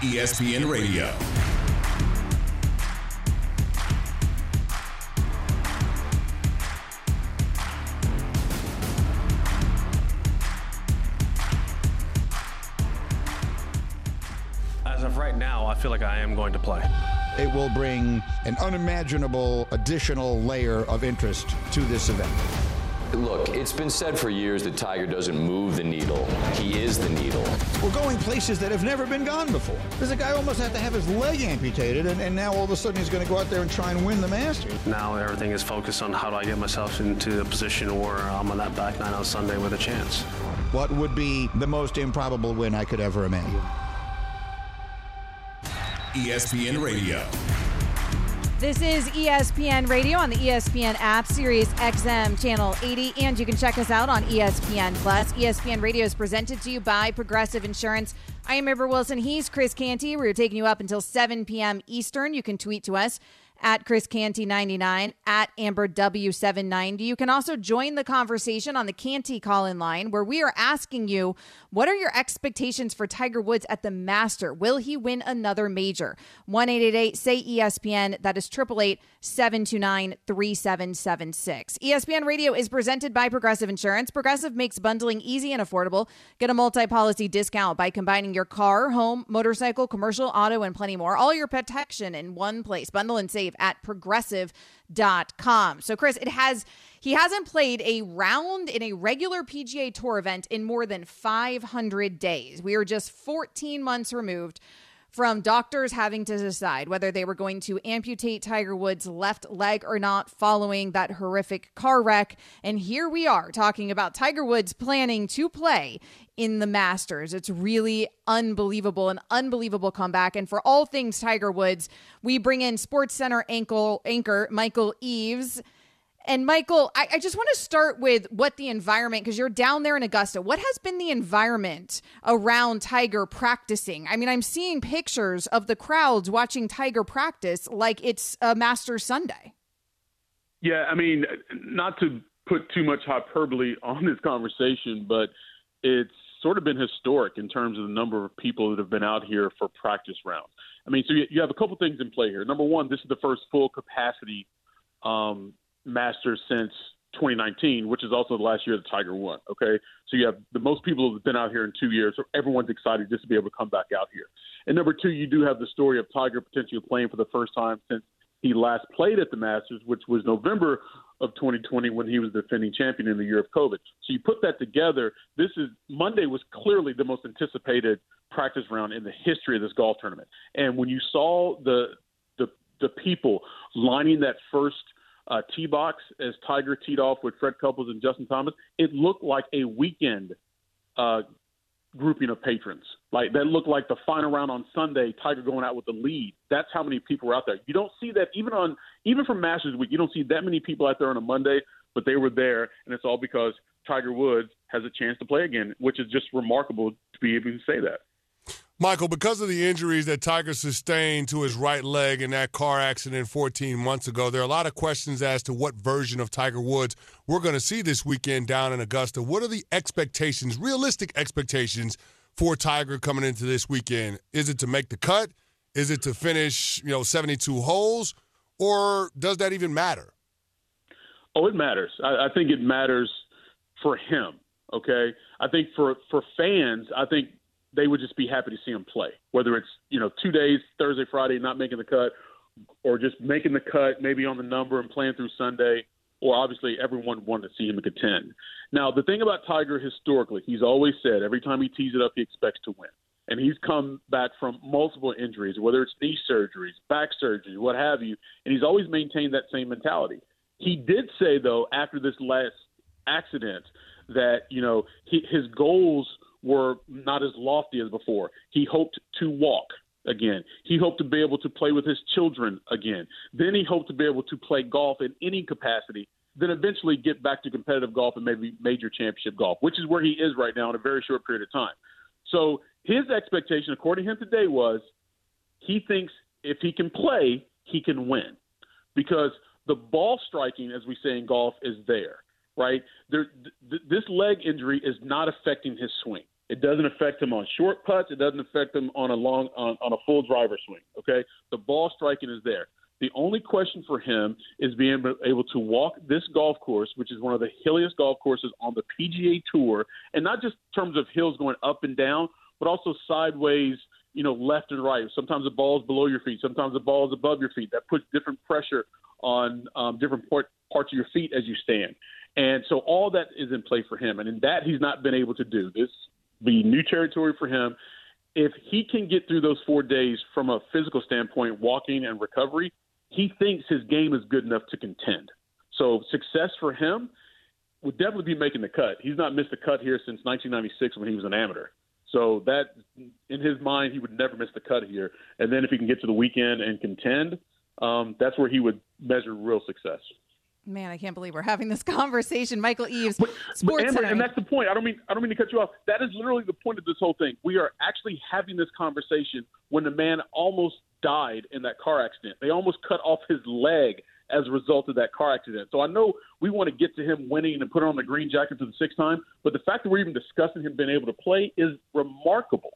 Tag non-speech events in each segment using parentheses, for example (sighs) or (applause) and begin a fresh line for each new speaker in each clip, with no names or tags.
ESPN Radio.
As of right now, I feel like I am going to play.
It will bring an unimaginable additional layer of interest to this event.
Look, it's been said for years that Tiger doesn't move the needle. He is the needle.
We're going places that have never been gone before. There's a guy almost had to have his leg amputated, and, and now all of a sudden he's going to go out there and try and win the Masters.
Now everything is focused on how do I get myself into a position where I'm on that back nine on Sunday with a chance.
What would be the most improbable win I could ever imagine?
ESPN Radio.
This is ESPN Radio on the ESPN app, Sirius XM Channel 80, and you can check us out on ESPN Plus. ESPN Radio is presented to you by Progressive Insurance. I am Amber Wilson. He's Chris Canty. We're taking you up until 7 p.m. Eastern. You can tweet to us at Chris Canty99, at Amber W790. You can also join the conversation on the Canty call in line where we are asking you what are your expectations for Tiger Woods at the Master? Will he win another major? 1 say ESPN. That is 888 729 3776. ESPN Radio is presented by Progressive Insurance. Progressive makes bundling easy and affordable. Get a multi policy discount by combining your car, home, motorcycle, commercial, auto, and plenty more. All your protection in one place. Bundle and save at progressive.com. So, Chris, it has. He hasn't played a round in a regular PGA Tour event in more than 500 days. We are just 14 months removed from doctors having to decide whether they were going to amputate Tiger Woods' left leg or not following that horrific car wreck. And here we are talking about Tiger Woods planning to play in the Masters. It's really unbelievable, an unbelievable comeback. And for all things Tiger Woods, we bring in Sports Center ankle, anchor Michael Eaves. And Michael, I, I, just want to start with what the environment, because you're down there in Augusta. What has been the environment around Tiger practicing? I mean, I'm seeing pictures of the crowds watching Tiger practice like it's a Master Sunday.
Yeah, I mean, not to put too much hyperbole on this conversation, but it's sort of been historic in terms of the number of people that have been out here for practice rounds. I mean, so you, you have a couple things in play here. Number one, this is the first full capacity um, Masters since 2019, which is also the last year the Tiger won. Okay, so you have the most people who've been out here in two years, so everyone's excited just to be able to come back out here. And number two, you do have the story of Tiger potentially playing for the first time since he last played at the Masters, which was November of 2020 when he was defending champion in the year of COVID. So you put that together. This is Monday was clearly the most anticipated practice round in the history of this golf tournament. And when you saw the the the people lining that first uh, tee box as Tiger teed off with Fred Couples and Justin Thomas, it looked like a weekend uh, grouping of patrons. Like that looked like the final round on Sunday, Tiger going out with the lead. That's how many people were out there. You don't see that even on even from Masters Week. You don't see that many people out there on a Monday, but they were there, and it's all because Tiger Woods has a chance to play again, which is just remarkable to be able to say that.
Michael, because of the injuries that Tiger sustained to his right leg in that car accident 14 months ago, there are a lot of questions as to what version of Tiger Woods we're going to see this weekend down in Augusta. What are the expectations, realistic expectations for Tiger coming into this weekend? Is it to make the cut? Is it to finish, you know, 72 holes? Or does that even matter?
Oh, it matters. I, I think it matters for him. Okay. I think for, for fans, I think they would just be happy to see him play. Whether it's you know two days, Thursday, Friday, not making the cut, or just making the cut, maybe on the number and playing through Sunday, or obviously everyone wanted to see him contend. Now the thing about Tiger historically, he's always said every time he tees it up, he expects to win. And he's come back from multiple injuries, whether it's knee surgeries, back surgery, what have you, and he's always maintained that same mentality. He did say though after this last accident that you know he, his goals were not as lofty as before. He hoped to walk again. He hoped to be able to play with his children again. Then he hoped to be able to play golf in any capacity. Then eventually get back to competitive golf and maybe major championship golf, which is where he is right now in a very short period of time. So his expectation, according to him today, was he thinks if he can play, he can win because the ball striking, as we say in golf, is there right? There, th- this leg injury is not affecting his swing. It doesn't affect him on short putts. It doesn't affect him on a long on, on a full driver swing. Okay, the ball striking is there. The only question for him is being able to walk this golf course, which is one of the hilliest golf courses on the PGA Tour, and not just in terms of hills going up and down, but also sideways, you know, left and right. Sometimes the ball is below your feet, sometimes the ball is above your feet. That puts different pressure on um, different part, parts of your feet as you stand. And so all that is in play for him, and in that he's not been able to do. This be new territory for him. If he can get through those four days from a physical standpoint, walking and recovery, he thinks his game is good enough to contend. So success for him would definitely be making the cut. He's not missed a cut here since 1996 when he was an amateur. So that, in his mind, he would never miss the cut here. And then if he can get to the weekend and contend, um, that's where he would measure real success.
Man, I can't believe we're having this (laughs) conversation. Michael Eaves,
but,
Sports
but
Amber,
and that's the point. I don't mean I don't mean to cut you off. That is literally the point of this whole thing. We are actually having this conversation when the man almost died in that car accident. They almost cut off his leg as a result of that car accident. So I know we want to get to him winning and put on the green jacket for the sixth time, but the fact that we're even discussing him being able to play is remarkable.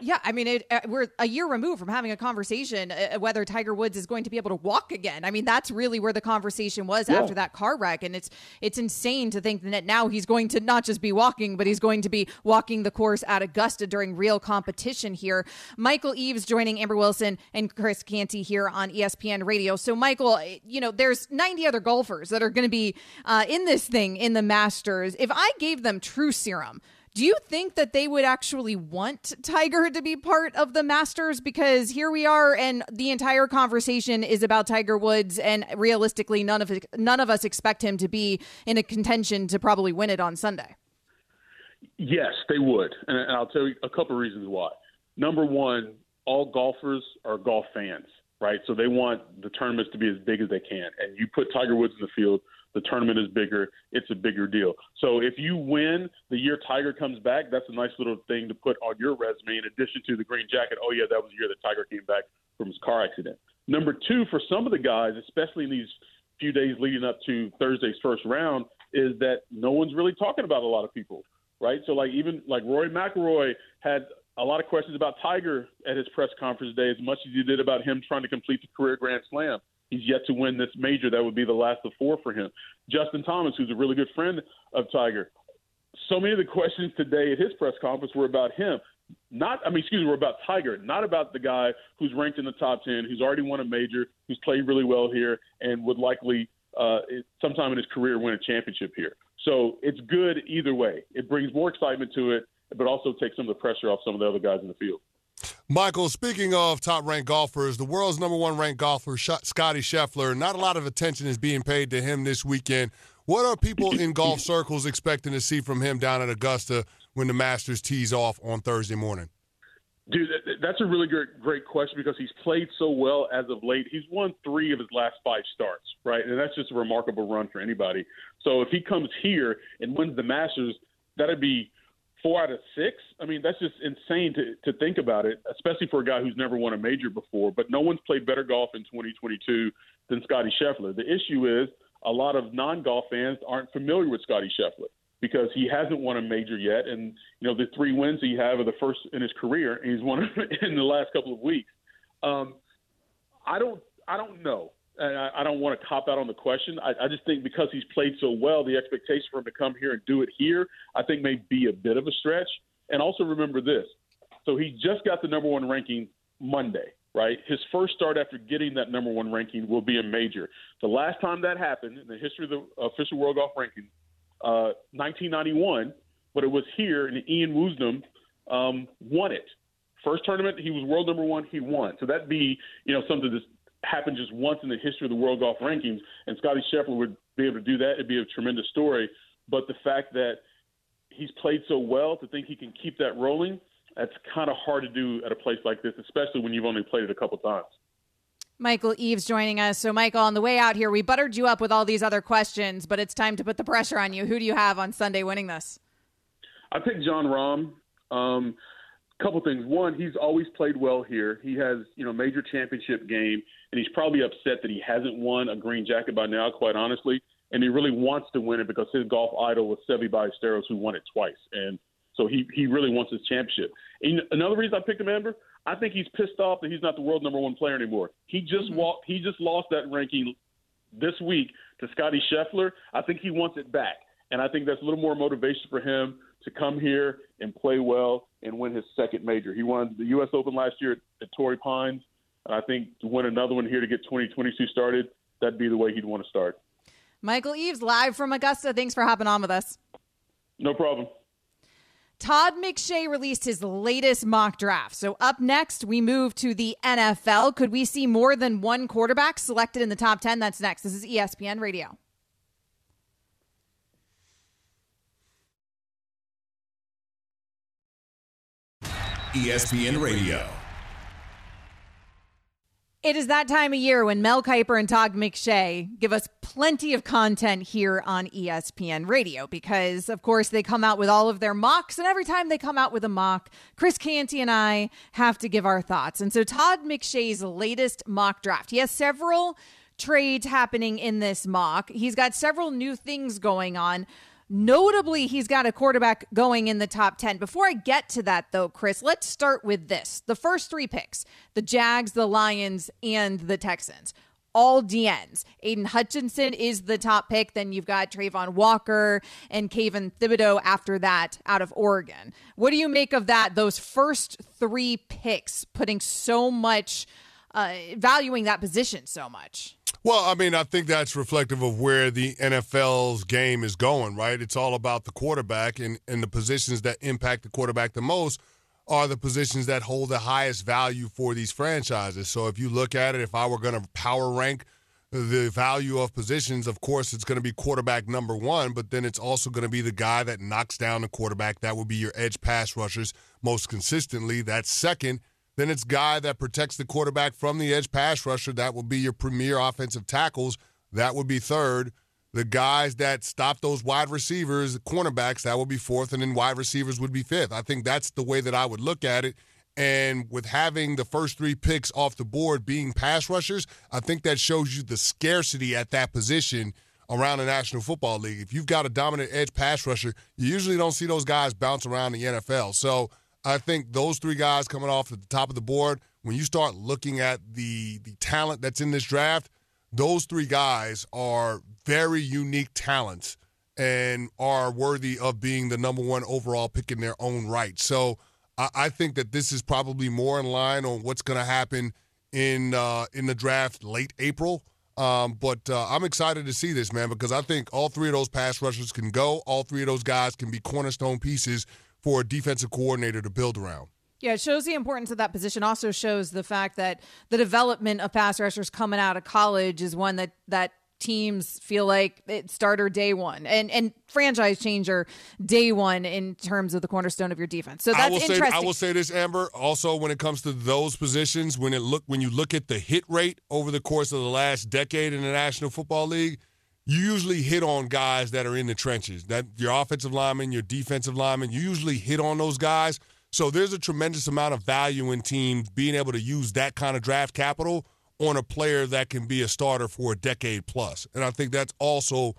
Yeah, I mean, it, uh, we're a year removed from having a conversation uh, uh, whether Tiger Woods is going to be able to walk again. I mean, that's really where the conversation was yeah. after that car wreck, and it's it's insane to think that now he's going to not just be walking, but he's going to be walking the course at Augusta during real competition here. Michael Eaves joining Amber Wilson and Chris Canty here on ESPN Radio. So, Michael, uh, you know, there's 90 other golfers that are going to be uh, in this thing in the Masters. If I gave them True Serum do you think that they would actually want Tiger to be part of the Masters? Because here we are, and the entire conversation is about Tiger Woods, and realistically, none of none of us expect him to be in a contention to probably win it on Sunday.
Yes, they would, and I'll tell you a couple of reasons why. Number one, all golfers are golf fans, right? So they want the tournaments to be as big as they can, and you put Tiger Woods in the field the tournament is bigger, it's a bigger deal. So if you win the year Tiger comes back, that's a nice little thing to put on your resume in addition to the green jacket. Oh, yeah, that was the year that Tiger came back from his car accident. Number two, for some of the guys, especially in these few days leading up to Thursday's first round, is that no one's really talking about a lot of people, right? So, like, even like Rory McIlroy had a lot of questions about Tiger at his press conference day, as much as you did about him trying to complete the career Grand Slam. He's yet to win this major. That would be the last of four for him. Justin Thomas, who's a really good friend of Tiger. So many of the questions today at his press conference were about him. Not, I mean, excuse me, were about Tiger, not about the guy who's ranked in the top 10, who's already won a major, who's played really well here, and would likely uh, sometime in his career win a championship here. So it's good either way. It brings more excitement to it, but also take some of the pressure off some of the other guys in the field.
Michael, speaking of top ranked golfers, the world's number one ranked golfer, Scottie Scheffler, not a lot of attention is being paid to him this weekend. What are people in golf circles expecting to see from him down at Augusta when the Masters tees off on Thursday morning?
Dude, that's a really great, great question because he's played so well as of late. He's won three of his last five starts, right? And that's just a remarkable run for anybody. So if he comes here and wins the Masters, that'd be four out of six. I mean, that's just insane to, to think about it, especially for a guy who's never won a major before. But no one's played better golf in 2022 than Scottie Scheffler. The issue is a lot of non golf fans aren't familiar with Scottie Scheffler because he hasn't won a major yet. And, you know, the three wins he have are the first in his career, and he's won (laughs) in the last couple of weeks. Um, I don't, I don't know and I, I don't want to cop out on the question. I, I just think because he's played so well, the expectation for him to come here and do it here, I think may be a bit of a stretch. And also remember this: so he just got the number one ranking Monday, right? His first start after getting that number one ranking will be a major. The last time that happened in the history of the official world golf ranking, uh, 1991, but it was here, and Ian Woosnam um, won it. First tournament, he was world number one. He won. So that'd be, you know, something that's happened just once in the history of the world golf rankings, and Scottie Scheffler would be able to do that. It'd be a tremendous story. But the fact that he's played so well to think he can keep that rolling, that's kind of hard to do at a place like this, especially when you've only played it a couple times.
Michael Eaves joining us. So, Michael, on the way out here, we buttered you up with all these other questions, but it's time to put the pressure on you. Who do you have on Sunday winning this?
I picked Jon Rahm. Um, couple things. One, he's always played well here. He has, you know, major championship game, and he's probably upset that he hasn't won a green jacket by now, quite honestly. And he really wants to win it because his golf idol was Seve Ballesteros, who won it twice. And So he he really wants his championship. And another reason I picked him, Amber, I think he's pissed off that he's not the world number one player anymore. He just mm-hmm. walked. He just lost that ranking this week to Scottie Scheffler. I think he wants it back, and I think that's a little more motivation for him to come here and play well and win his second major. He won the U.S. Open last year at, at Torrey Pines, and I think to win another one here to get 2022 started, that'd be the way he'd want to start.
Michael Eaves, live from Augusta. Thanks for hopping on with us.
No problem.
Todd McShay released his latest mock draft. So, up next, we move to the NFL. Could we see more than one quarterback selected in the top 10? That's next. This is ESPN Radio.
ESPN Radio.
It is that time of year when Mel Kiper and Todd McShay give us plenty of content here on ESPN Radio because, of course, they come out with all of their mocks. And every time they come out with a mock, Chris Canty and I have to give our thoughts. And so, Todd McShay's latest mock draft, he has several trades happening in this mock. He's got several new things going on. Notably, he's got a quarterback going in the top 10. Before I get to that, though, Chris, let's start with this. The first three picks the Jags, the Lions, and the Texans. All DNs. Aidan Hutchinson is the top pick. Then you've got Travon Walker and Kayvon Thibodeaux after that out of Oregon. What do you make of that? Those first three picks putting so much, uh, valuing that position so much.
Well, I mean, I think that's reflective of where the NFL's game is going, right? It's all about the quarterback, and, and the positions that impact the quarterback the most are the positions that hold the highest value for these franchises. So if you look at it, if I were going to power rank the value of positions, of course, it's going to be quarterback number one, but then it's also going to be the guy that knocks down the quarterback. That would be your edge pass rushers most consistently. That's second. Then it's guy that protects the quarterback from the edge pass rusher. That will be your premier offensive tackles. That would be third. The guys that stop those wide receivers, cornerbacks, that would be fourth, and then wide receivers would be fifth. I think that's the way that I would look at it. And with having the first three picks off the board being pass rushers, I think that shows you the scarcity at that position around the National Football League. If you've got a dominant edge pass rusher, you usually don't see those guys bounce around the NFL. So I think those three guys coming off at the top of the board, when you start looking at the the talent that's in this draft, those three guys are very unique talents and are worthy of being the number one overall pick in their own right. So I, I think that this is probably more in line on what's going to happen in uh, in the draft late April. Um, but uh, I'm excited to see this, man, because I think all three of those pass rushers can go. All three of those guys can be cornerstone pieces for a defensive coordinator to build around.
Yeah, it shows the importance of that position. Also shows the fact that the development of pass rushers coming out of college is one that that teams feel like it starter day one and and franchise changer day one in terms of the cornerstone of your defense. So that's
I will
interesting.
Say, I will say this, Amber. Also, when it comes to those positions, when it look when you look at the hit rate over the course of the last decade in the National Football League, you usually hit on guys that are in the trenches. That your offensive lineman, your defensive lineman, you usually hit on those guys. So there's a tremendous amount of value in teams being able to use that kind of draft capital on a player that can be a starter for a decade plus. And I think that's also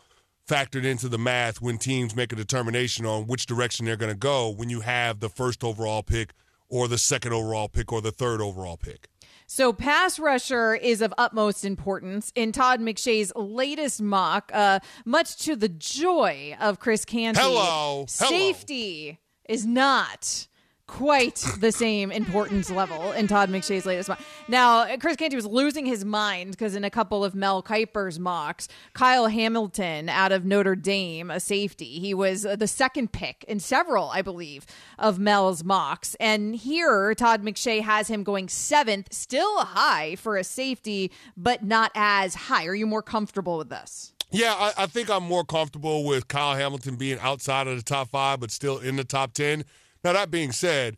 factored into the math when teams make a determination on which direction they're going to go when you have the first overall pick or the second overall pick or the third overall pick.
So, pass rusher is of utmost importance in Todd McShay's latest mock, uh, much to the joy of Chris Canty.
Hello.
Safety Hello. is not quite the same importance level in Todd McShay's latest mock. Now, Chris Canty was losing his mind because in a couple of Mel Kiper's mocks, Kyle Hamilton out of Notre Dame, a safety, he was uh, the second pick in several, I believe, of Mel's mocks. And here, Todd McShay has him going seventh, still high for a safety, but not as high. Are you more comfortable with this?
Yeah, I, I think I'm more comfortable with Kyle Hamilton being outside of the top five, but still in the top 10 now, that being said,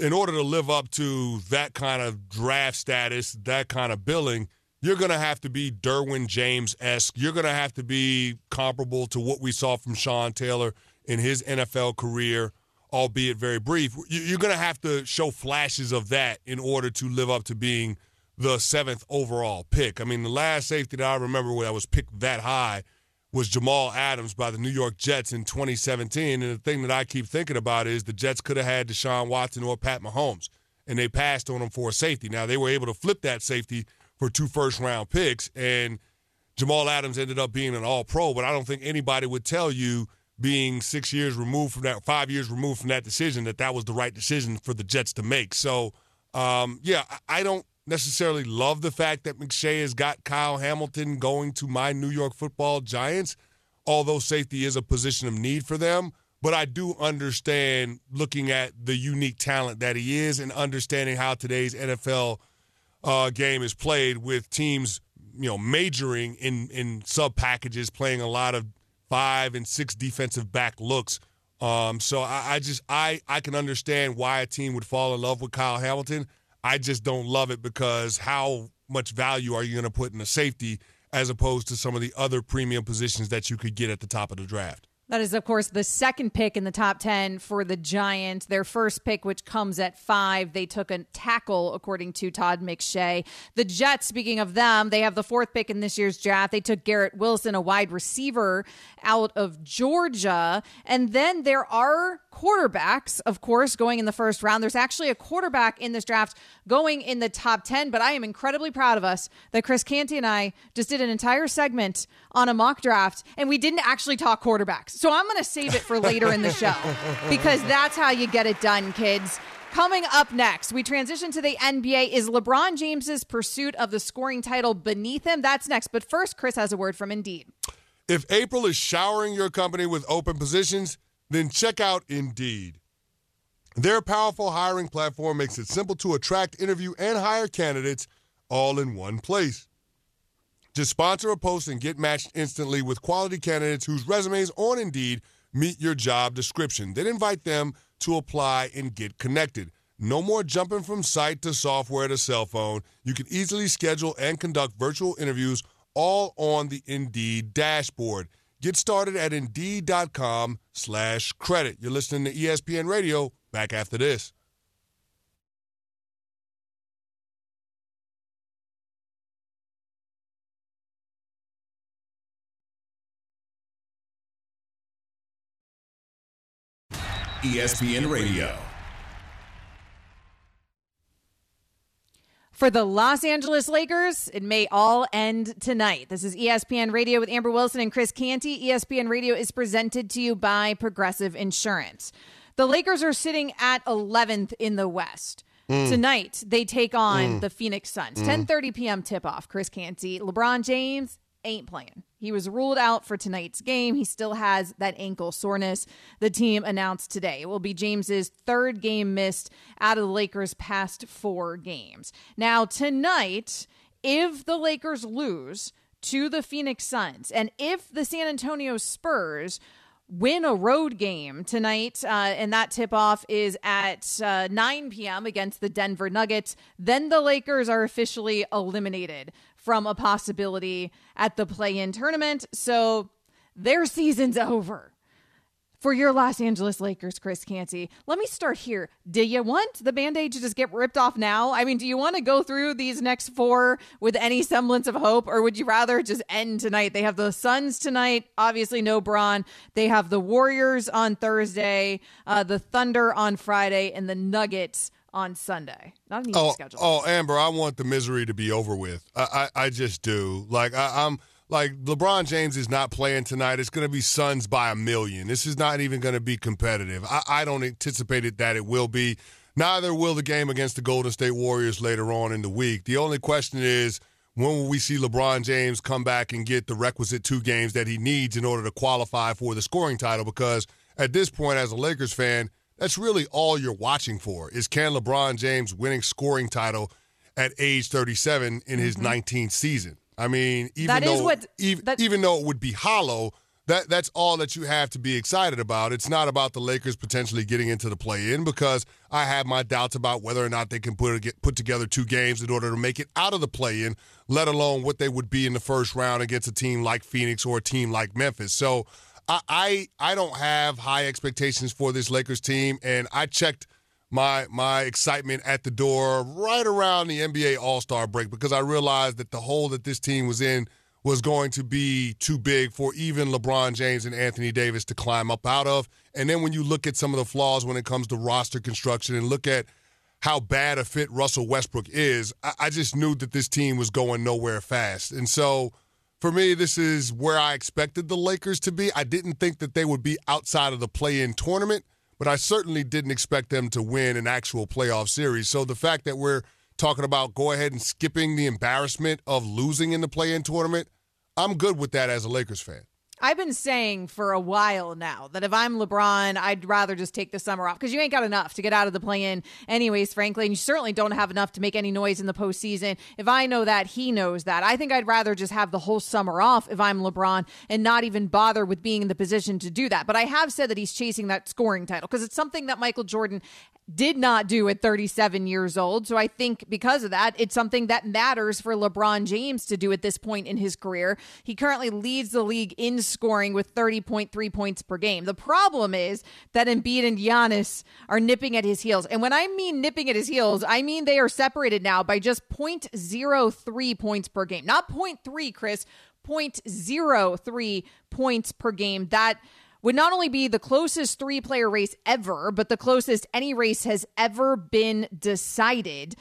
in order to live up to that kind of draft status, that kind of billing, you're going to have to be Derwin James esque. You're going to have to be comparable to what we saw from Sean Taylor in his NFL career, albeit very brief. You're going to have to show flashes of that in order to live up to being the seventh overall pick. I mean, the last safety that I remember that was picked that high was Jamal Adams by the New York Jets in 2017. And the thing that I keep thinking about is the Jets could have had Deshaun Watson or Pat Mahomes, and they passed on him for a safety. Now, they were able to flip that safety for two first round picks, and Jamal Adams ended up being an all pro, but I don't think anybody would tell you being six years removed from that, five years removed from that decision, that that was the right decision for the Jets to make. So, um, yeah, I don't necessarily love the fact that McShay has got Kyle Hamilton going to my New York football Giants, although safety is a position of need for them. But I do understand looking at the unique talent that he is and understanding how today's NFL uh, game is played with teams, you know, majoring in in sub packages, playing a lot of five and six defensive back looks. Um, so I, I just I I can understand why a team would fall in love with Kyle Hamilton. I just don't love it because how much value are you going to put in a safety as opposed to some of the other premium positions that you could get at the top of the draft?
That is, of course, the second pick in the top 10 for the Giants. Their first pick, which comes at five, they took a tackle, according to Todd McShay. The Jets, speaking of them, they have the fourth pick in this year's draft. They took Garrett Wilson, a wide receiver out of Georgia. And then there are quarterbacks, of course, going in the first round. There's actually a quarterback in this draft going in the top 10, but I am incredibly proud of us that Chris Canty and I just did an entire segment on a mock draft and we didn't actually talk quarterbacks. So I'm going to save it for later in the show (laughs) because that's how you get it done, kids. Coming up next, we transition to the NBA. Is LeBron James's pursuit of the scoring title beneath him? That's next. But first, Chris has a word from Indeed.
If April is showering your company with open positions, then check out Indeed. Their powerful hiring platform makes it simple to attract, interview, and hire candidates all in one place. Just sponsor a post and get matched instantly with quality candidates whose resumes on Indeed meet your job description. Then invite them to apply and get connected. No more jumping from site to software to cell phone. You can easily schedule and conduct virtual interviews all on the Indeed dashboard. Get started at Indeed.com slash credit. You're listening to ESPN Radio. Back after this.
ESPN Radio.
For the Los Angeles Lakers, it may all end tonight. This is ESPN Radio with Amber Wilson and Chris Canty. ESPN Radio is presented to you by Progressive Insurance. The Lakers are sitting at 11th in the West. Mm. Tonight, they take on mm. the Phoenix Suns. Mm. 10:30 p.m. tip-off. Chris Canty, LeBron James ain't playing. He was ruled out for tonight's game. He still has that ankle soreness. The team announced today. It will be James's third game missed out of the Lakers' past four games. Now, tonight, if the Lakers lose to the Phoenix Suns and if the San Antonio Spurs win a road game tonight, uh, and that tip off is at uh, 9 p.m. against the Denver Nuggets, then the Lakers are officially eliminated from a possibility at the play in tournament. So their season's (laughs) over. For your Los Angeles Lakers, Chris Canty, let me start here. Do you want the band aid to just get ripped off now? I mean, do you want to go through these next four with any semblance of hope, or would you rather just end tonight? They have the Suns tonight, obviously, no Bron. They have the Warriors on Thursday, uh, the Thunder on Friday, and the Nuggets on Sunday. Not an easy
oh,
schedule.
Oh, Amber, I want the misery to be over with. I, I, I just do. Like I, I'm like LeBron James is not playing tonight. It's going to be Suns by a million. This is not even going to be competitive. I, I don't anticipate it that it will be. Neither will the game against the Golden State Warriors later on in the week. The only question is when will we see LeBron James come back and get the requisite two games that he needs in order to qualify for the scoring title? Because at this point, as a Lakers fan, that's really all you're watching for is can LeBron James winning scoring title at age 37 in his mm-hmm. 19th season. I mean, even
that
though
what,
even,
that,
even though it would be hollow, that that's all that you have to be excited about. It's not about the Lakers potentially getting into the play-in because I have my doubts about whether or not they can put get, put together two games in order to make it out of the play-in, let alone what they would be in the first round against a team like Phoenix or a team like Memphis. So I, I I don't have high expectations for this Lakers team, and I checked my my excitement at the door right around the NBA All Star break because I realized that the hole that this team was in was going to be too big for even LeBron James and Anthony Davis to climb up out of. And then when you look at some of the flaws when it comes to roster construction and look at how bad a fit Russell Westbrook is, I, I just knew that this team was going nowhere fast. And so for me, this is where I expected the Lakers to be. I didn't think that they would be outside of the play in tournament, but I certainly didn't expect them to win an actual playoff series. So the fact that we're talking about go ahead and skipping the embarrassment of losing in the play in tournament, I'm good with that as a Lakers fan.
I've been saying for a while now that if I'm LeBron, I'd rather just take the summer off because you ain't got enough to get out of the play in, anyways, frankly. And you certainly don't have enough to make any noise in the postseason. If I know that, he knows that. I think I'd rather just have the whole summer off if I'm LeBron and not even bother with being in the position to do that. But I have said that he's chasing that scoring title because it's something that Michael Jordan did not do at 37 years old. So I think because of that, it's something that matters for LeBron James to do at this point in his career. He currently leads the league in scoring with 30.3 points per game. The problem is that Embiid and Giannis are nipping at his heels. And when I mean nipping at his heels, I mean they are separated now by just 0.03 points per game. Not 0.3, Chris, 0.03 points per game. That would not only be the closest three player race ever, but the closest any race has ever been decided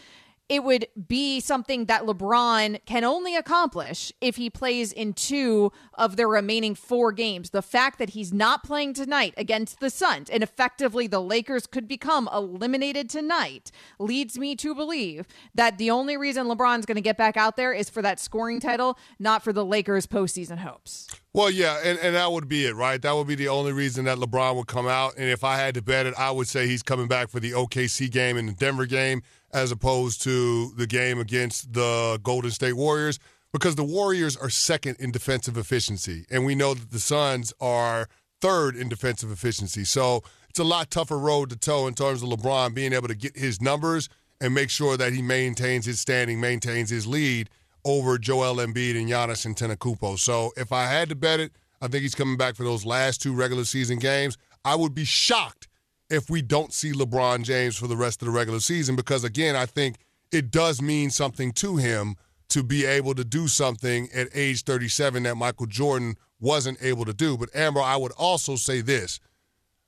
it would be something that LeBron can only accomplish if he plays in two of the remaining four games. The fact that he's not playing tonight against the Suns and effectively the Lakers could become eliminated tonight leads me to believe that the only reason LeBron's going to get back out there is for that scoring title, not for the Lakers' postseason hopes.
Well, yeah, and, and that would be it, right? That would be the only reason that LeBron would come out. And if I had to bet it, I would say he's coming back for the OKC game and the Denver game as opposed to the game against the Golden State Warriors because the Warriors are second in defensive efficiency. And we know that the Suns are third in defensive efficiency. So it's a lot tougher road to toe in terms of LeBron being able to get his numbers and make sure that he maintains his standing, maintains his lead over Joel Embiid and Giannis Antetokounmpo. So if I had to bet it, I think he's coming back for those last two regular season games. I would be shocked if we don't see LeBron James for the rest of the regular season because, again, I think it does mean something to him to be able to do something at age 37 that Michael Jordan wasn't able to do. But, Amber, I would also say this.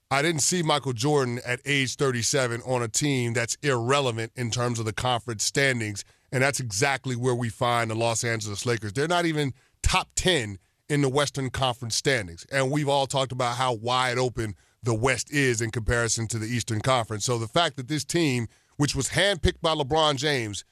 I didn't see Michael Jordan at age 37 on a team that's irrelevant in terms of the conference standings. And that's exactly where we find the Los Angeles Lakers. They're not even top 10 in the Western Conference standings. And we've all talked about how wide open the West is in comparison to the Eastern Conference. So the fact that this team, which was handpicked by LeBron James,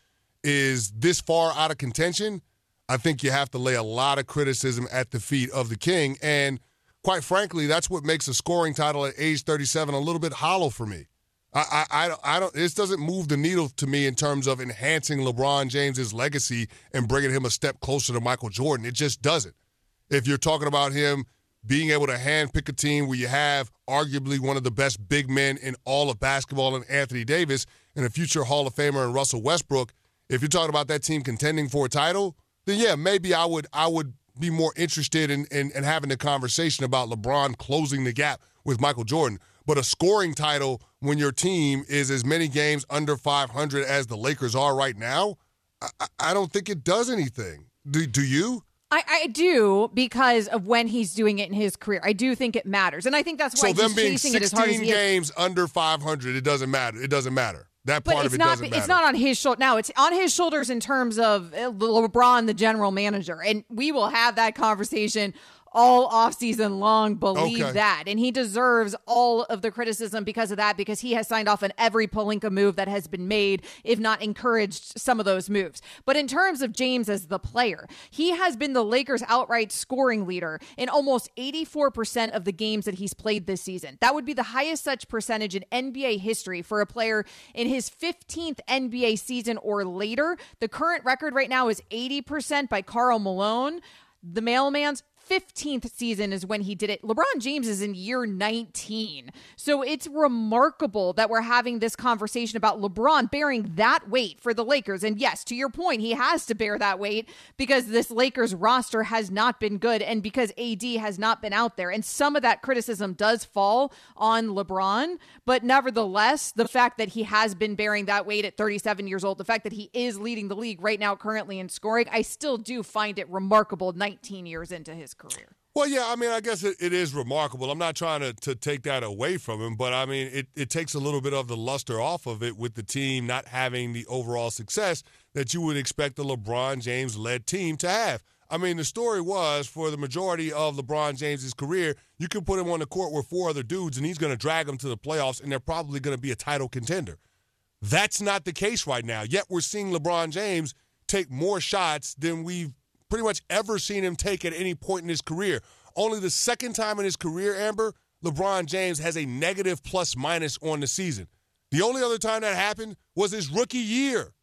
is this far out of contention, I think you have to lay a lot of criticism at the feet of the King. And quite frankly, that's what makes a scoring title at age 37 a little bit hollow for me. I, I, I, don't. This doesn't move the needle to me in terms of enhancing LeBron James's legacy and bringing him a step closer to Michael Jordan. It just doesn't. If you're talking about him being able to handpick a team where you have arguably one of the best big men in all of basketball in Anthony Davis and a future Hall of Famer in Russell Westbrook, if you're talking about that team contending for a title, then yeah, maybe I would I would be more interested in, in, in having a conversation about LeBron closing the gap with Michael Jordan. But a scoring title when your team is as many games under 500 as the Lakers are right now, I, I don't think it does anything. Do, do you?
I, I, do because of when he's doing it in his career. I do think it matters, and I think that's why
so
he's
them being
chasing
16
it as hard as he
games under 500, it doesn't matter. It doesn't matter. That
but
part
it's
of it
not,
doesn't matter.
It's not on his shoulder. Now it's on his shoulders in terms of uh, LeBron, the general manager, and we will have that conversation all offseason long believe
Okay.
that. And he deserves all of the criticism because of that, because he has signed off on every Pelinka move that has been made, if not encouraged some of those moves. But in terms of James as the player, he has been the Lakers' outright scoring leader in almost 84% of the games that he's played this season. That would be the highest such percentage in NBA history for a player in his 15th NBA season or later. The current record right now is 80% by Karl Malone. The mailman's 15th season is when he did it. LeBron James is in year 19. So it's remarkable that we're having this conversation about LeBron bearing that weight for the Lakers. And yes, to your point, he has to bear that weight because this Lakers roster has not been good and because AD has not been out there. And some of that criticism does fall on LeBron. But nevertheless, the fact that he has been bearing that weight at 37 years old, the fact that he is leading the league right now currently in scoring, I still do find it remarkable 19 years into his career.
Well, yeah, I mean, I guess it, it is remarkable. I'm not trying to, to take that away from him, but I mean, it, it takes a little bit of the luster off of it with the team not having the overall success that you would expect the LeBron James led team to have. I mean, the story was for the majority of LeBron James's career, you can put him on the court with four other dudes and he's going to drag them to the playoffs and they're probably going to be a title contender. That's not the case right now. Yet we're seeing LeBron James take more shots than we've pretty much ever seen him take at any point in his career. Only the second time in his career, Amber, LeBron James has a negative plus minus on the season. The only other time that happened was his rookie year.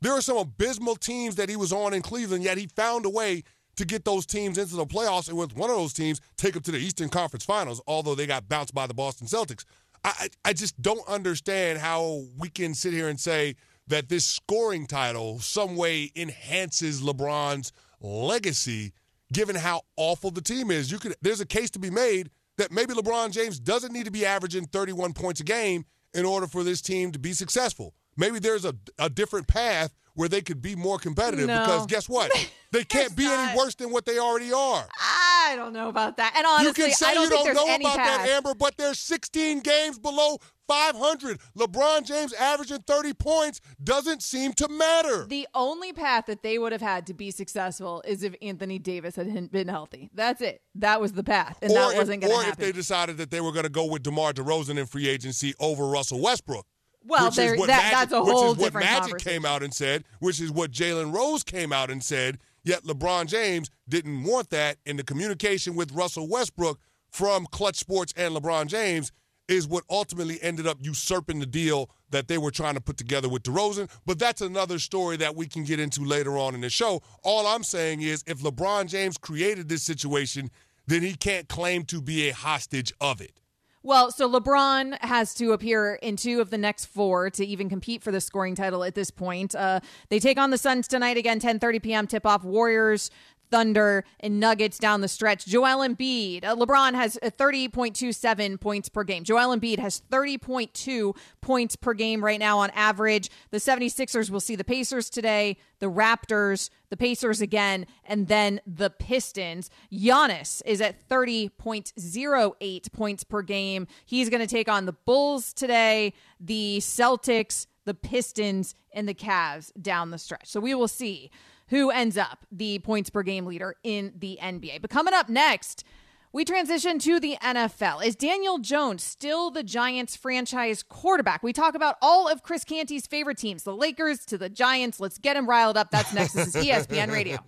There are some abysmal teams that he was on in Cleveland, yet he found a way to get those teams into the playoffs and with one of those teams take them to the Eastern Conference Finals, although they got bounced by the Boston Celtics. I, I just don't understand how we can sit here and say that this scoring title some way enhances LeBron's legacy, given how awful the team is. You could there's a case to be made that maybe LeBron James doesn't need to be averaging 31 points a game in order for this team to be successful. Maybe there's a, a different path where they could be more competitive
No.
because guess what? (laughs) They can't be
not.
any worse than what they already are.
I don't know about that. And honestly,
you can say
I don't
you don't know about
path.
that, Amber, but they're 16 games below 500. LeBron James averaging 30 points doesn't seem to matter.
The only path that they would have had to be successful is if Anthony Davis had been healthy. That's it. That was the path, and that
or
wasn't
if,
going
or
to
if
happen.
they decided that they were going to go with DeMar DeRozan in free agency over Russell Westbrook.
well,
which is what
that,
Magic,
that's a whole which
is what
different
Magic came out and said, which is what Jalen Rose came out and said. Yet LeBron James didn't want that, and the communication with Russell Westbrook from Clutch Sports and LeBron James is what ultimately ended up usurping the deal that they were trying to put together with DeRozan. But that's another story that we can get into later on in the show. All I'm saying is, if LeBron James created this situation, then he can't claim to be a hostage of it.
Well, so LeBron has to appear in two of the next four to even compete for the scoring title at this point. Uh, they take on the Suns tonight again, 10:30 p.m. tip off. Warriors. Thunder and Nuggets down the stretch. Joel Embiid, uh, LeBron has uh, 30.27 points per game. Joel Embiid has 30.2 points per game right now on average. The 76ers will see the Pacers today, the Raptors, the Pacers again, and then the Pistons. Giannis is at 30.08 points per game. He's going to take on the Bulls today, the Celtics, the Pistons, and the Cavs down the stretch. So we will see who ends up the points per game leader in the NBA. But coming up next, we transition to the NFL. Is Daniel Jones still the Giants franchise quarterback? We talk about all of Chris Canty's favorite teams, the Lakers to the Giants. Let's get him riled up. That's next. This is ESPN Radio.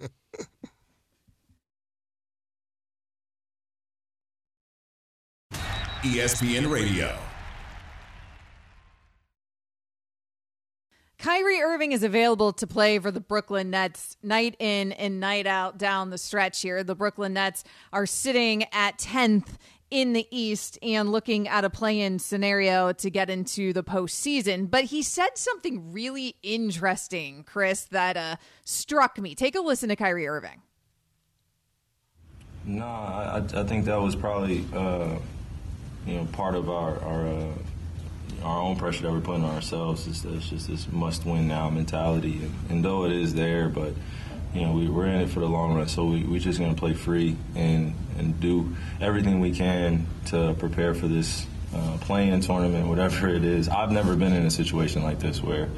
ESPN Radio.
Kyrie Irving is available to play for the Brooklyn Nets night in and night out down the stretch here. The Brooklyn Nets are sitting at 10th in the East and looking at a play in scenario to get into the postseason. But he said something really interesting, Chris, that uh, struck me. Take a listen to Kyrie Irving.
No, I, I think that was probably uh, you know part of our our, uh, our own pressure that we're putting on ourselves. Is it's just this must win now mentality, and, and though it is there, but you know we, we're in it for the long run, so we we're just gonna play free and and do everything we can to prepare for this uh, play in tournament, whatever it is. I've never been in a situation like this where.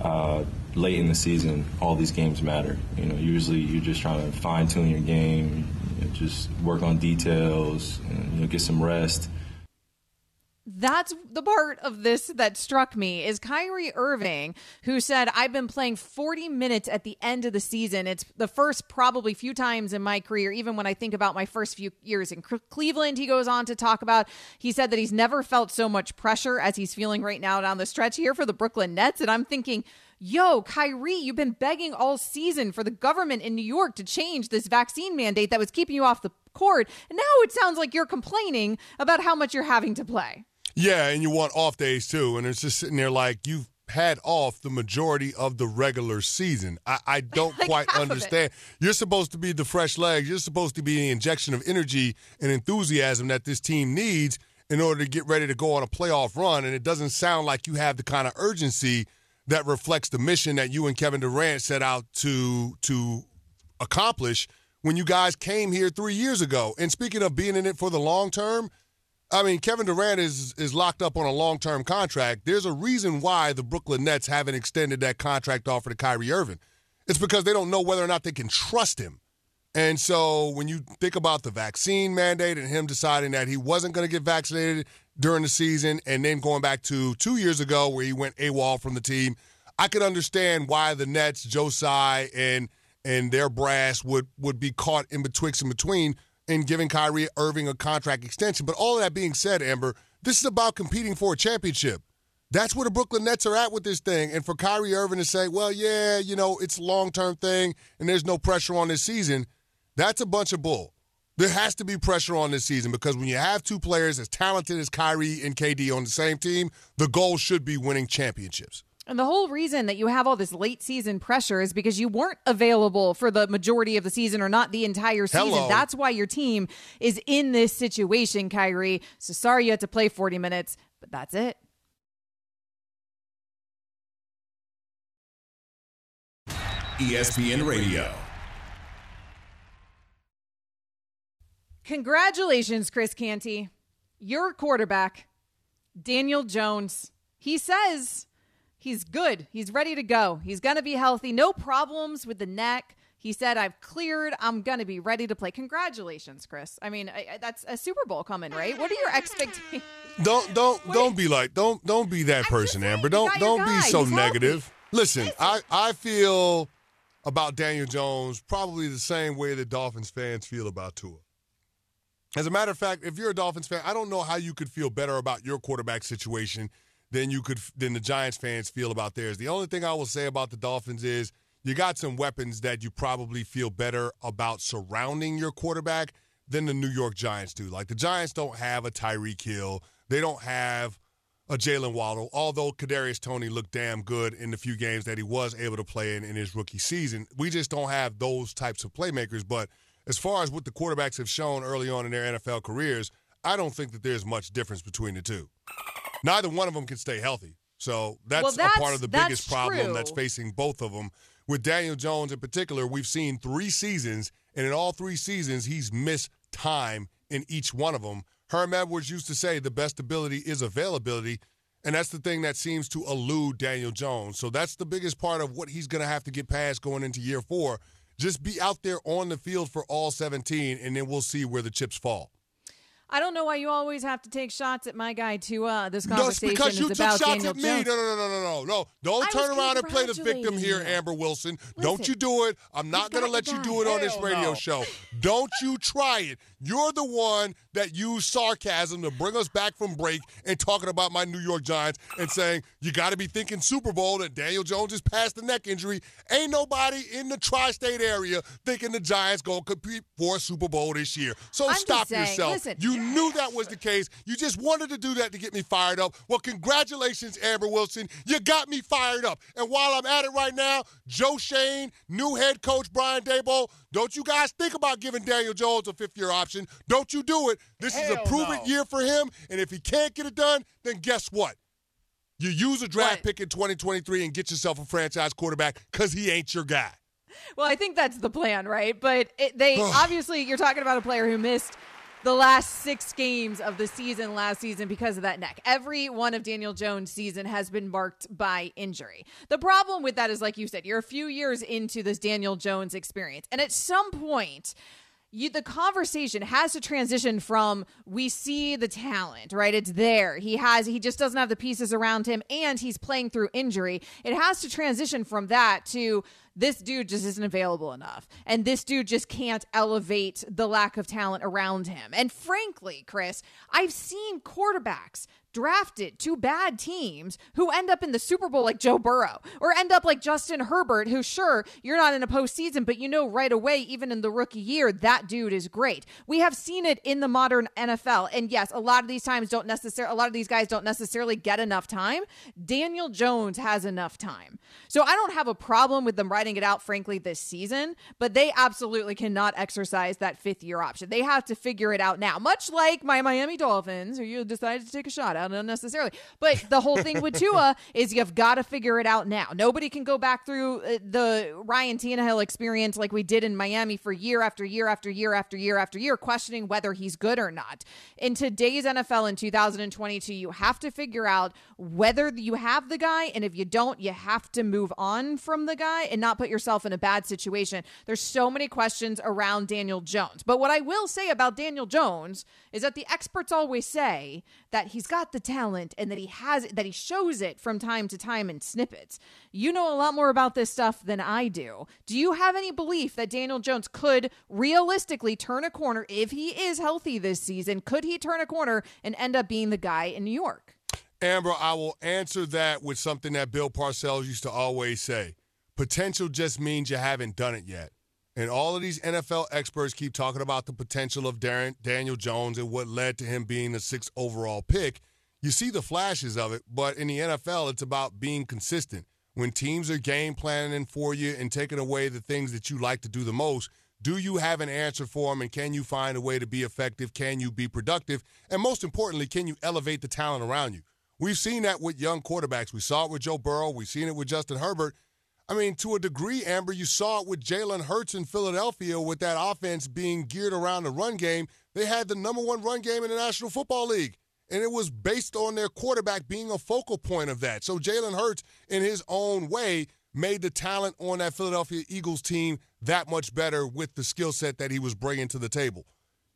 Uh, late in the season, all these games matter. You know, usually you're just trying to fine tune your game, you know, just work on details, and, you know, get some rest.
That's the part of this that struck me is Kyrie Irving, who said, I've been playing 40 minutes at the end of the season. It's the first probably few times in my career, even when I think about my first few years in Cl- Cleveland, he goes on to talk about. He said that he's never felt so much pressure as he's feeling right now down the stretch here for the Brooklyn Nets. And I'm thinking, yo, Kyrie, you've been begging all season for the government in New York to change this vaccine mandate that was keeping you off the court. And now it sounds like you're complaining about how much you're having to play.
Yeah, and you want off days too. And it's just sitting there like you've had off the majority of the regular season. I, I (laughs) don't
like
quite understand. You're supposed to be the fresh legs. You're supposed to be the injection of energy and enthusiasm that this team needs in order to get ready to go on a playoff run. And it doesn't sound like you have the kind of urgency that reflects the mission that you and Kevin Durant set out to to accomplish when you guys came here three years ago. And speaking of being in it for the long term, I mean, Kevin Durant is is locked up on a long term contract. There's a reason why the Brooklyn Nets haven't extended that contract offer to Kyrie Irving. It's because they don't know whether or not they can trust him. And so when you think about the vaccine mandate and him deciding that he wasn't going to get vaccinated during the season, and then going back to two years ago where he went AWOL from the team, I could understand why the Nets, Joe Tsai, and and their brass would would be caught in betwixt and between in giving Kyrie Irving a contract extension. But all of that being said, Amber, this is about competing for a championship. That's where the Brooklyn Nets are at with this thing. And for Kyrie Irving to say, well, yeah, you know, it's a long term thing and there's no pressure on this season, that's a bunch of bull. There has to be pressure on this season because when you have two players as talented as Kyrie and KD on the same team, the goal should be winning championships.
And the whole reason that you have all this late season pressure is because you weren't available for the majority of the season or not the entire season.
Hello.
That's why your team is in this situation, Kyrie. So sorry you had to play 40 minutes, but that's it.
ESPN Radio.
Congratulations, Chris Canty. Your quarterback, Daniel Jones. He says he's good. He's ready to go. He's going to be healthy. No problems with the neck. He said, I've cleared. I'm going to be ready to play. Congratulations, Chris. I mean, I, I- that's a Super Bowl coming, right? What are your expectations? (laughs)
Don't don't
What
don't
is-
be like don't don't be that
just
person,
saying,
Amber. Don't don't be so
He's healthy.
negative. Listen, I I feel about Daniel Jones probably the same way that Dolphins fans feel about Tua. As a matter of fact, if you're a Dolphins fan, I don't know how you could feel better about your quarterback situation than you could than the Giants fans feel about theirs. The only thing I will say about the Dolphins is you got some weapons that you probably feel better about surrounding your quarterback than the New York Giants do. Like the Giants don't have a Tyreek Hill. They don't have a Jaylen Waddle, although Kadarius Toney looked damn good in the few games that he was able to play in in his rookie season. We just don't have those types of playmakers. But as far as what the quarterbacks have shown early on in their NFL careers, I don't think that there's much difference between the two. Neither one of them can stay healthy. So that's,
Well,
a part of the biggest problem
true.
that's facing both of them. With Daniel Jones in particular, we've seen three seasons, and in all three seasons, he's missed time in each one of them. Herm Edwards used to say the best ability is availability, and that's the thing that seems to elude Daniel Jones. So that's the biggest part of what he's going to have to get past going into year four. Just be out there on the field for all 17, and then we'll see where the chips fall.
I don't know why you always have to take shots at my guy, Tua. This
No, it's
conversation
because
is
you took
about
shots
Daniel
at me.
Jones.
No, no, no, no, no, no, no. Don't
I
turn around and play the victim here. Amber Wilson. Don't you do it. I'm not going to let
your
you do it on this radio
no.
show. Don't you try it. You're the one that used sarcasm to bring us back from break and talking about my New York Giants and saying you got to be thinking Super Bowl that Daniel Jones is past the neck injury. Ain't nobody in the tri-state area thinking the Giants going to compete for a Super Bowl this year. So
I'm just
stop
saying,
yourself.
listen.
You knew that was the case. You just wanted to do that to get me fired up. Well, congratulations, Amber Wilson. You got me fired up. And while I'm at it right now, Joe Schoen, new head coach Brian Daboll, don't you guys think about giving Daniel Jones a fifth year option. Don't you do it. This is a
Hell
prove it
no.
year for him. And if he can't get it done, then guess what? You use a draft
What?
pick in 2023 and get yourself a franchise quarterback because he ain't your guy.
Well, I think that's the plan, right? But it, they (sighs) obviously you're talking about a player who missed the last six games of the season last season because of that neck. Every one of Daniel Jones' season has been marked by injury. The problem with that is, like you said, you're a few years into this Daniel Jones experience, and at some point. You, the conversation has to transition from we see the talent right? It's there. He has he just doesn't have the pieces around him and he's playing through injury. It has to transition from that to this dude just isn't available enough. And this dude just can't elevate the lack of talent around him. And frankly chris i've seen quarterbacks drafted to bad teams who end up in the Super Bowl like Joe Burrow or end up like Justin Herbert, who, sure, you're not in a postseason, but you know right away, even in the rookie year, that dude is great. We have seen it in the modern NFL. And yes, a lot of these times don't necessarily, a lot of these guys don't necessarily get enough time. Daniel Jones has enough time. So I don't have a problem with them writing it out, frankly, this season, but they absolutely cannot exercise that fifth year option. They have to figure it out now, much like my Miami Dolphins, who you decided to take a shot at unnecessarily. But the whole thing with Tua is you've got to figure it out now. Nobody can go back through uh, the Ryan Tannehill experience like we did in Miami for year after year after year after year after year, questioning whether he's good or not. In today's NFL in 2022, you have to figure out whether you have the guy, and if you don't, you have to move on from the guy and not put yourself in a bad situation. There's so many questions around Daniel Jones. But what I will say about Daniel Jones is that the experts always say that he's got the talent and that he has that he shows it from time to time in snippets. You know a lot more about this stuff than I do. Do you have any belief that Daniel Jones could realistically turn a corner if he is healthy this season? Could he turn a corner and end up being the guy in New York?
Amber, I will answer that with something that Bill Parcells used to always say. Potential just means you haven't done it yet. And all of these NFL experts keep talking about the potential of Darren, Daniel Jones and what led to him being the sixth overall pick. You see the flashes of it, but in the NFL, it's about being consistent. When teams are game planning for you and taking away the things that you like to do the most, do you have an answer for them and can you find a way to be effective? Can you be productive? And most importantly, can you elevate the talent around you? We've seen that with young quarterbacks. We saw it with Joe Burrow. We've seen it with Justin Herbert. I mean, to a degree, Amber, you saw it with Jalen Hurts in Philadelphia with that offense being geared around the run game. They had the number one run game in the National Football League, and it was based on their quarterback being a focal point of that. So Jalen Hurts, in his own way, made the talent on that Philadelphia Eagles team that much better with the skill set that he was bringing to the table.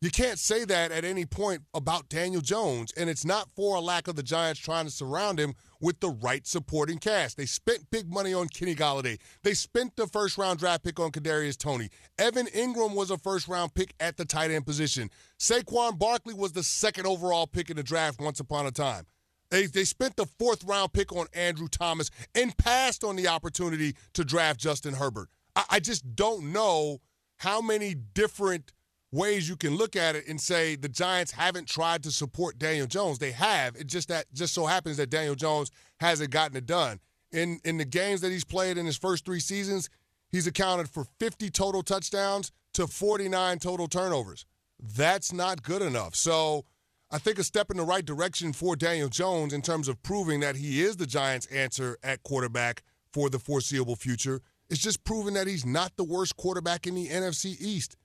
You can't say that at any point about Daniel Jones, and it's not for a lack of the Giants trying to surround him with the right supporting cast. They spent big money on Kenny Golladay. They spent the first round draft pick on Kadarius Toney. Evan Engram was a first round pick at the tight end position. Saquon Barkley was the second overall pick in the draft once upon a time. They, they spent the fourth round pick on Andrew Thomas and passed on the opportunity to draft Justin Herbert. I, I just don't know how many different ways you can look at it and say the Giants haven't tried to support Daniel Jones. They have. It just that just so happens that Daniel Jones hasn't gotten it done. In in the games that he's played in his first 3 seasons, he's accounted for 50 total touchdowns to 49 total turnovers. That's not good enough. So, I think a step in the right direction for Daniel Jones in terms of proving that he is the Giants' answer at quarterback for the foreseeable future is just proving that he's not the worst quarterback in the NFC East.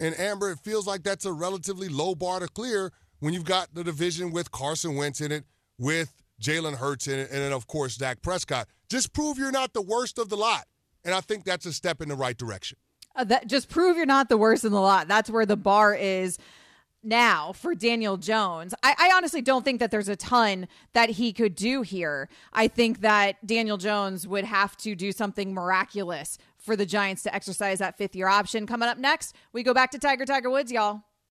And Amber, it feels like that's a relatively low bar to clear when you've got the division with Carson Wentz in it, with Jalen Hurts in it, and then, of course, Dak Prescott. Just prove you're not the worst of the lot. And I think that's a step in the right direction.
Uh, that just prove you're not the worst in the lot. That's where the bar is now for Daniel Jones. I, I, honestly don't think that there's a ton that he could do here. I think that Daniel Jones would have to do something miraculous for the Giants to exercise that fifth year option. Coming up next, we go back to Tiger Tiger Woods, y'all.